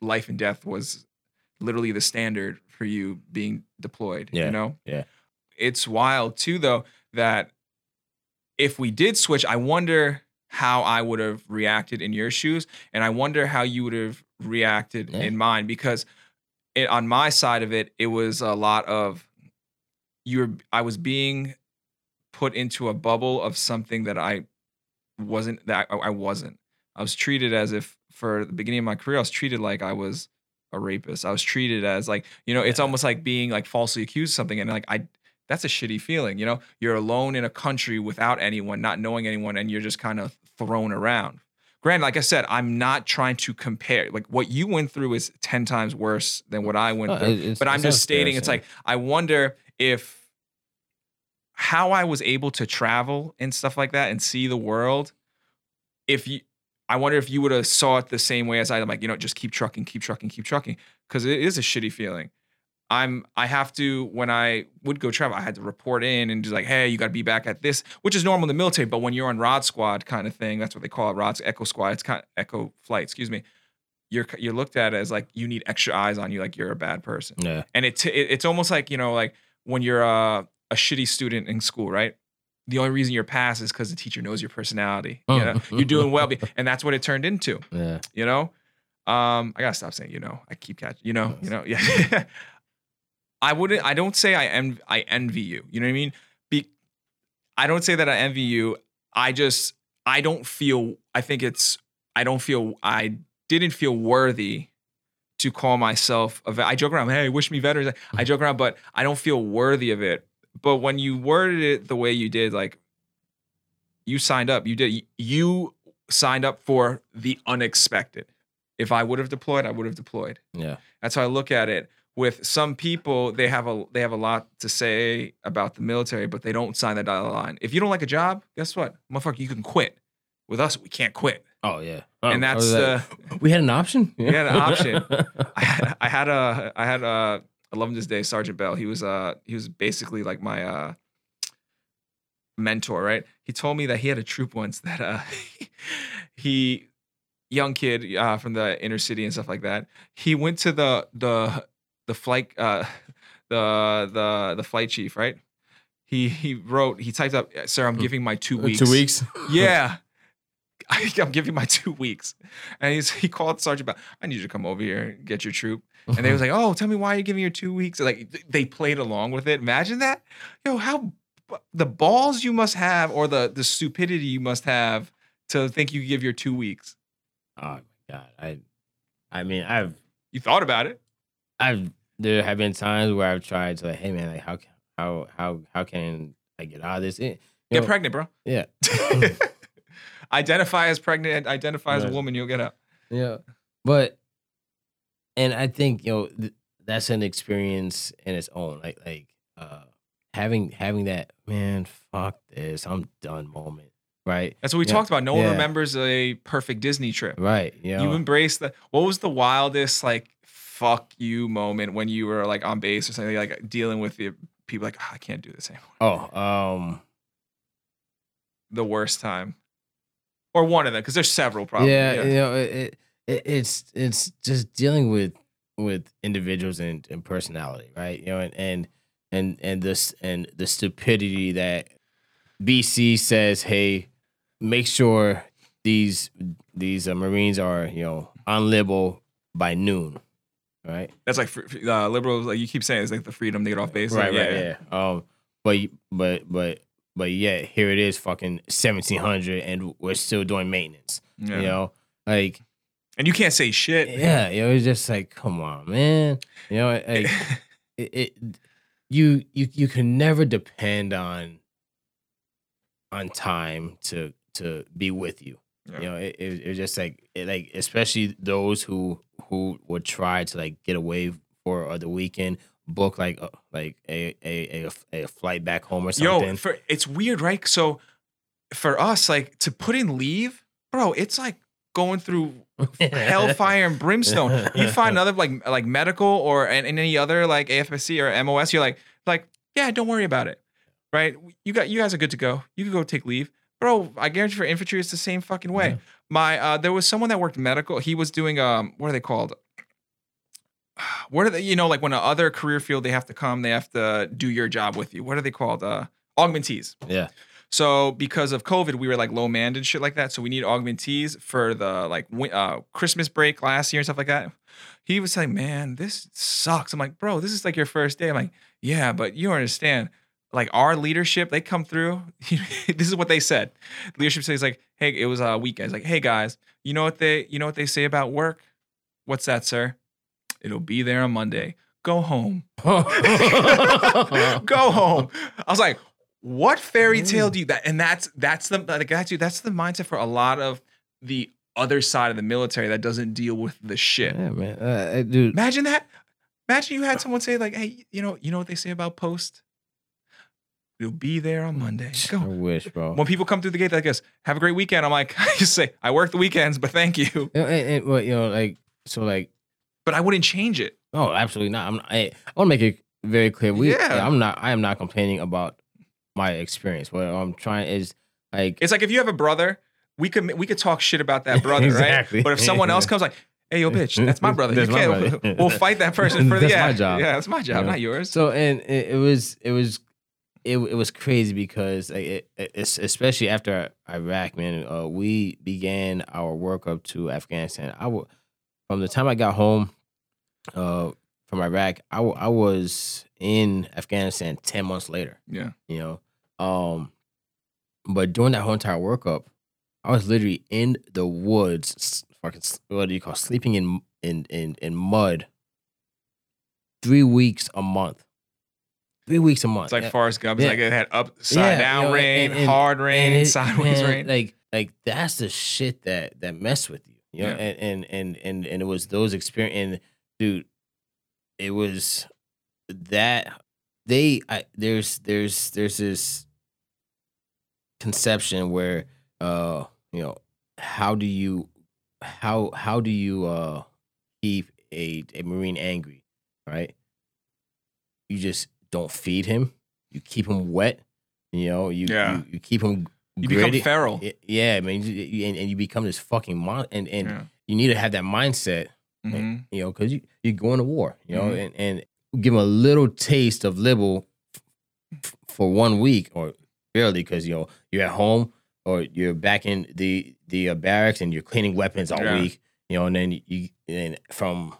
life and death was literally the standard for you being deployed. Yeah, You know? yeah. It's wild too, though, that if we did switch, I wonder how I would have reacted in your shoes. And I wonder how you would have reacted Yeah. in mine because it, on my side of it, it was a lot of you're I was being put into a bubble of something that I wasn't that I, I wasn't. I was treated as if for the beginning of my career, I was treated like I was a rapist. I was treated as like, you know, it's Yeah. almost like being like falsely accused of something. And like I that's a shitty feeling, you know? You're alone in a country without anyone, not knowing anyone, and you're just kind of thrown around. Granted, like I said, I'm not trying to compare. Like what you went through is 10 times worse than what I went No, through but I'm just stating it's like I wonder if how I was able to travel and stuff like that and see the world. If you, I wonder if you would have saw it the same way as I. I'm like, you know, just keep trucking, keep trucking, keep trucking, because it is a shitty feeling. I'm. I have to when I would go travel, I had to report in and just like, hey, you got to be back at this, which is normal in the military. But when you're on Rod Squad kind of thing, that's what they call it, Rod Echo Squad. It's kind of Echo Flight. Excuse me. You're you're looked at as like you need extra eyes on you, like you're a bad person yeah, and it, it it's almost like you know like when you're a, a shitty student in school right? The only reason you're passed is because the teacher knows your personality you know? You're doing well [LAUGHS] and that's what it turned into yeah. you know? Um i gotta stop saying you know i keep catching you know you know yeah. [LAUGHS] I wouldn't i don't say i envy i envy you you know what i mean? Be- i don't say that i envy you. I just i don't feel i think it's i don't feel i didn't feel worthy to call myself a vet. I joke around, hey, wish me veterans. I joke around, but I don't feel worthy of it. But when you worded it the way you did, like you signed up, you did, you signed up for the unexpected. If I would have deployed, I would have deployed. Yeah. That's how I look at it. With some people, they have a they have a lot to say about the military, but they don't sign the dotted line. If you don't like a job, guess what, motherfucker, you can quit. With us, we can't quit. Oh yeah. And Oh, I that's was uh, we had an option. We had an option. [LAUGHS] I had, I had a I had a I love him this day, Sergeant Bell. He was uh he was basically like my uh mentor, right? He told me that he had a troop once that uh [LAUGHS] he young kid uh from the inner city and stuff like that. He went to the the the flight uh the the the flight chief, right? He he wrote he typed up, sir, I'm giving my two weeks. Two weeks. Yeah. [LAUGHS] I, I'm giving my two weeks. And he's he called Sergeant Bell. I need you to come over here and get your troop. And they was uh-huh. like, oh, tell me why you're giving your two weeks. Like they played along with it. Imagine that. Yo, how the balls you must have or the the stupidity you must have to think you give your two weeks. Oh my god. I I mean I've You thought about it. I've there have been times where I've tried to like, hey man, like how can how how how can I get out of this? It, you Get pregnant, bro. Yeah. [LAUGHS] [LAUGHS] identify as pregnant, identify as a Right. woman, you'll get out. Yeah. But and I think, you know, th- that's an experience in its own. Like like uh having having that, man, fuck this, I'm done moment. Right? That's what we Yeah. talked about. No one Yeah. remembers a perfect Disney trip. Right. You know, you embrace the what was the wildest like fuck you moment when you were like on base or something like dealing with the people like "Ah, I can't do this anymore. oh, um The worst time, or one of them because there's several probably. yeah, you know, it, it it's it's just dealing with with individuals and, and personality, right? You know, and and and and this and the stupidity that BC says, hey, make sure these these uh, Marines are you know on Libel by noon, right? That's like uh, liberals like you keep saying it's like the freedom to get off base. right, Like, right, yeah. Um, but but but but yeah, here it is, fucking seventeen hundred, and we're still doing maintenance. yeah. You know, like and you can't say shit. yeah, you know, it's just like, come on, man. You know, like [LAUGHS] it, it you you you can never depend on on time to to be with you. Yeah. You know, it, it, it's just like it, like especially those who who would try to like get away for the weekend, book like uh, like a, a a a flight back home or something. Yo, for it's weird, right? So for us, like to put in leave, bro, it's like going through [LAUGHS] hellfire and brimstone. You find another like like medical or and, and any other like AFSC or MOS, you're like like yeah, don't worry about it. right? You got you guys are good to go. You can go take leave, bro. I guarantee for infantry, it's the same fucking way. Yeah. My uh, there was someone that worked medical. He was doing um, what are they called? What are they? You know, like when other career field they have to come, they have to do your job with you. What are they called? Uh, augmentees. Yeah. So because of COVID, we were like low manned and shit like that. So we need augmentees for the like uh, Christmas break last year and stuff like that. He was like, "Man, this sucks." I'm like, "Bro, this is like your first day." I'm like, "Yeah, but you don't understand. Like our leadership, they come through. [LAUGHS] this is what they said. Leadership says like, "Hey, it was a weekend. It's like, hey guys, you know what they you know what they say about work? What's that, sir? It'll be there on Monday. Go home." [LAUGHS] go home. I was like, what fairy tale do you that? And that's that's the like that's that's the mindset for a lot of the other side of the military that doesn't deal with the shit. Yeah, man. Uh, dude. Imagine that. Imagine you had someone say like, "Hey, you know, you know what they say about post? You'll be there on Monday." I wish, bro. When people come through the gate, like us, have a great weekend. I'm like, [LAUGHS] I just say, I work the weekends, but thank you. You know, and, and, well, you know, like so, like But I wouldn't change it. oh, absolutely not. I'm. I, I want to make it very clear. We, Yeah. I'm not. I am not complaining about my experience. What I'm trying is like It's like if you have a brother, we could we could talk shit about that brother, [LAUGHS] Exactly. right? But if someone else comes like, "Hey, yo, [LAUGHS] bitch, that's my brother," That's you my can't. brother. [LAUGHS] We'll fight that person for the That's yeah, my job. Yeah, that's my job, Yeah. not yours. So and it, it was it was it, it was crazy because like, it, it, it's- especially after Iraq, man, uh, we began our work up to Afghanistan. I wa- from the time I got home uh, from Iraq, I, I was in Afghanistan ten months later. yeah, You know, um, but during that whole entire workup, I was literally in the woods, fucking what do you call sleeping in in in in mud. Three weeks a month. Three weeks a month. it's like Yeah. Forrest Gump. It's Yeah. like it had upside Yeah, down you know, rain, and- and- hard rain, it- sideways man, rain. Like like that's the shit that that mess with you. You know, Yeah. and, and and and and it was those experience and dude, it was that they I there's there's there's this conception where uh you know how do you how how do you uh keep a a marine angry right you just don't feed him you keep him wet you know you Yeah. you, you keep him you become feral. Yeah man you, you- and, and you become this fucking mon and and Yeah. you need to have that mindset Mhm. you know, because you you're going to war, you know, Mhm. and and give them a little taste of Libel f- for one week or barely, because you know you're at home or you're back in the the uh, barracks and you're cleaning weapons all Yeah. week, you know, and then you and from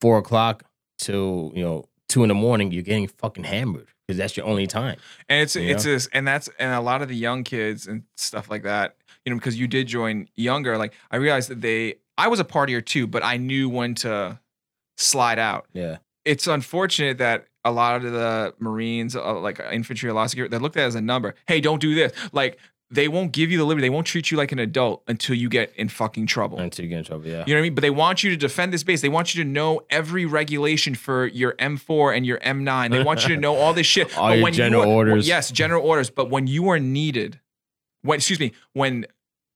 four o'clock till you know two in the morning, you're getting fucking hammered because that's your only time. And it's it's this, and that's and a lot of the young kids and stuff like that. You know, because you did join younger. Like I realized that they, I was a partier too, but I knew when to slide out. Yeah, it's unfortunate that a lot of the Marines, uh, like infantry or law security, they're looked at as a number. Hey, don't do this. Like they won't give you the liberty. They won't treat you like an adult until you get in fucking trouble. until you get in trouble. Yeah, You know what I mean? But they want you to defend this base. They want you to know every regulation for your M4 and your M9. They want you to [LAUGHS] know all this shit. All but your when general you are, orders. Yes, general orders. But when you are needed, when excuse me, when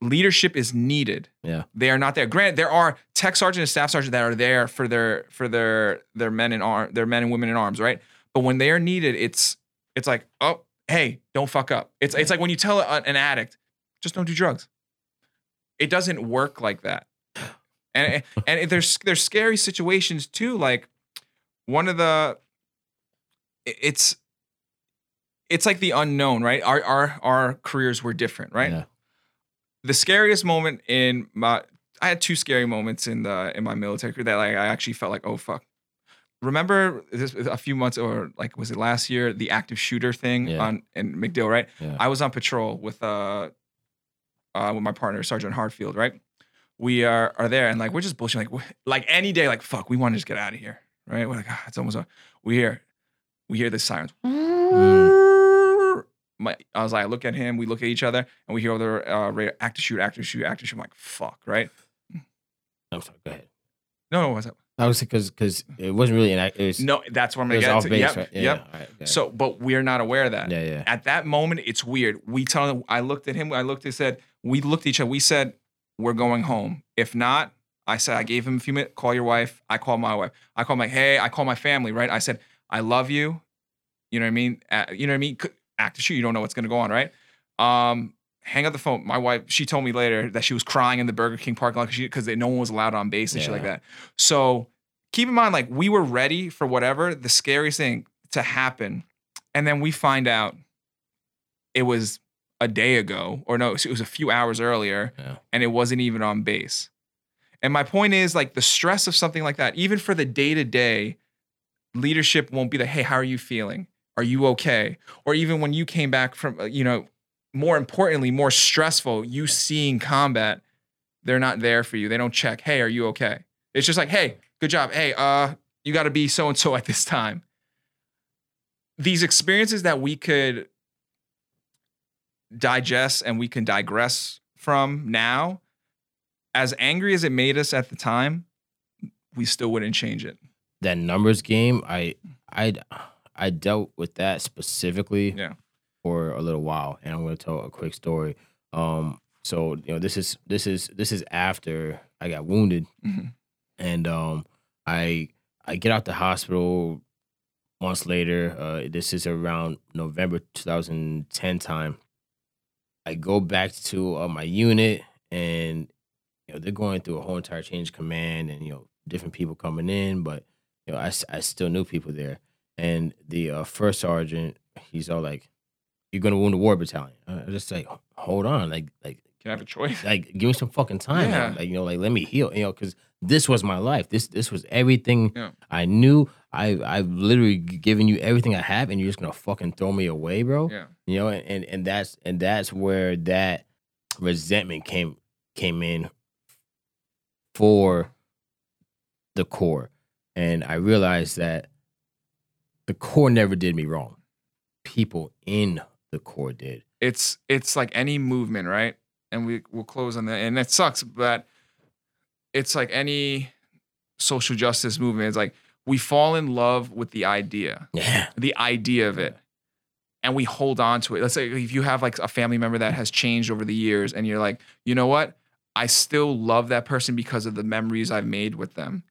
leadership is needed, Yeah. they are not there. Grant, there are tech sergeant and staff sergeant that are there for their for their their men in arm, their men and women in arms, right? But when they are needed, it's it's like, oh, hey, don't fuck up. It's it's like when you tell an addict, just don't do drugs. It doesn't work like that. And and [LAUGHS] there's there's scary situations too. Like one of the, it's it's like the unknown, right? Our our our careers were different, right? Yeah. The scariest moment in my I had two scary moments in the in my military career that like I actually felt like oh fuck. Remember this a few months or like was it last year the active shooter thing Yeah. on in MacDill right? Yeah. I was on patrol with uh uh with my partner Sergeant Hartfield right. We are are there and like we're just bullshitting like we- like any day like fuck we want to just get out of here right we're like ah, it's almost over. we hear we hear the sirens. My, I was like, I look at him, we look at each other, and we hear all the uh, radio, active shoot, active shoot, active shoot. I'm like, fuck, right? I'm sorry. Go ahead. No, no, what's up? I was because because it wasn't really an act. It was, No, that's what I'm it gonna was get off to. base, Yep, right? Yeah, yep. yeah. All right, okay. So, but we're not aware of that. yeah, yeah. At that moment, it's weird. We tell him, I looked at him, I looked, I said, we looked at each other, we said, we're going home. If not, I said, I gave him a few minutes, call your wife. I call my wife. I call my, hey, I call my family, right? I said, I love you. You know what I mean? Uh, you know what I mean? Active shoot. You don't know what's gonna go on, right? Um, hang up the phone. My wife, she told me later that she was crying in the Burger King parking lot because no one was allowed on base and shit like that. So keep in mind, like we were ready for whatever the scariest thing to happen, and then we find out it was a day ago, or no, it was a few hours earlier, Yeah. and it wasn't even on base. And my point is, like the stress of something like that, even for the day to day, leadership won't be like, "Hey, how are you feeling? Are you okay?" Or even when you came back from, uh, you know, more importantly, more stressful, you seeing combat, they're not there for you. They don't check, "Hey, are you okay?" It's just like, "Hey, good job. Hey, uh, you got to be so and so at this time." These experiences that we could digest and we can digress from now, as angry as it made us at the time, we still wouldn't change it. that numbers game, I I I dealt with that specifically Yeah. for a little while, and I'm going to tell a quick story. Um, so you know, this is this is this is after I got wounded, Mhm. and um, I I get out the hospital months later. Uh, this is around November 2010 time. I go back to uh, my unit, and you know they're going through a whole entire change command, and you know different people coming in, but you know I I still knew people there, and the uh, first sergeant he's all like, "You're gonna Wounded Warrior battalion." I just like, hold on, like like Can I have a choice? like give me some fucking time Yeah. like you know like let me heal you know because this was my life this this was everything Yeah. i knew i i've literally given you everything i have and you're just gonna fucking throw me away bro Yeah. you know and, and and that's and that's where that resentment came came in for the Corps and i realized that the Corps never did me wrong people in the Corps did It's it's like any movement, right? And we will close on that. And it sucks, but it's like any social justice movement. It's like we fall in love with the idea. yeah the idea of it and we hold on to it let's say if you have like a family member that has changed over the years and you're like you know what i still love that person because of the memories i've made with them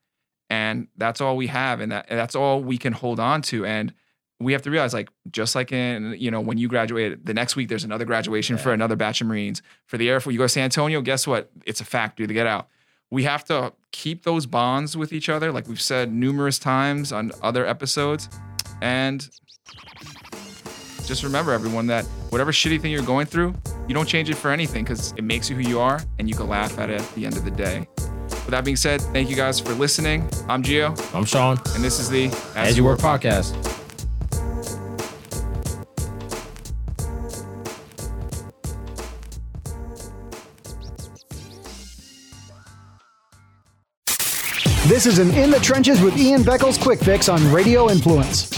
and that's all we have and, that, and that's all we can hold on to. And we have to realize like just like in you know when you graduate the next week there's another graduation for another batch of marines for the air force. You go to san antonio guess what? It's a factory to get out. We have to keep those bonds with each other like we've said numerous times on other episodes. And just remember everyone that whatever shitty thing you're going through you don't change it for anything because it makes you who you are and you can laugh at it at the end of the day with that being said thank you guys for listening i'm gio i'm sean and this is the as, you work podcast This is an In the Trenches with Ian Beckles quick fix on Radio Influence.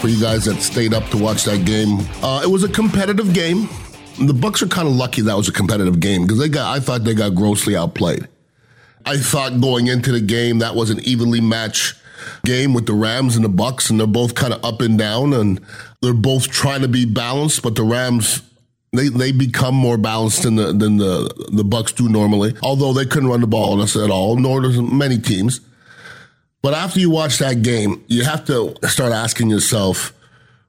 for you guys that stayed up to watch that game. Uh, it was a competitive game. The Bucks are kind of lucky that was a competitive game because they got. I thought they got grossly outplayed. I thought going into the game that was an evenly matched game with the Rams and the Bucks, and they're both kind of up and down, and they're both trying to be balanced. But the Rams, they they become more balanced than the than the the Bucks do normally. Although they couldn't run the ball on us at all, nor does many teams. But after you watch that game, you have to start asking yourself,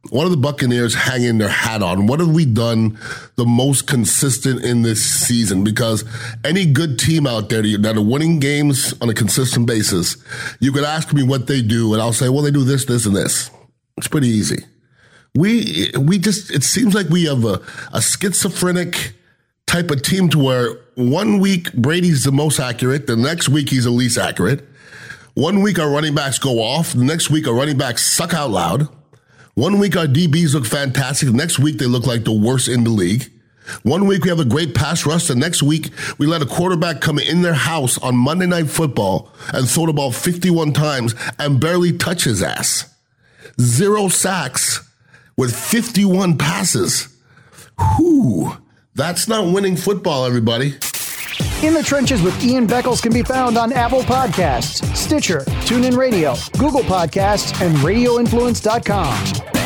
what are the Buccaneers hanging their hat on? What have we done the most consistent in this season? Because any good team out there that are winning games on a consistent basis, you could ask me what they do, and I'll say, well, they do this, this, and this. It's pretty easy. We we just it seems like we have a, a schizophrenic type of team to where one week Brady's the most accurate, the next week he's the least accurate. One week our running backs go off. The next week our running backs suck out loud. One week our DBs look fantastic. The next week they look like the worst in the league. One week we have a great pass rush. The next week we let a quarterback come in their house on Monday Night Football and throw the ball 51 times and barely touch his ass. Zero sacks with 51 passes. Whew. That's not winning football, everybody. In the Trenches with Ian Beckles can be found on Apple Podcasts, Stitcher, TuneIn Radio, Google Podcasts, and RadioInfluence.com.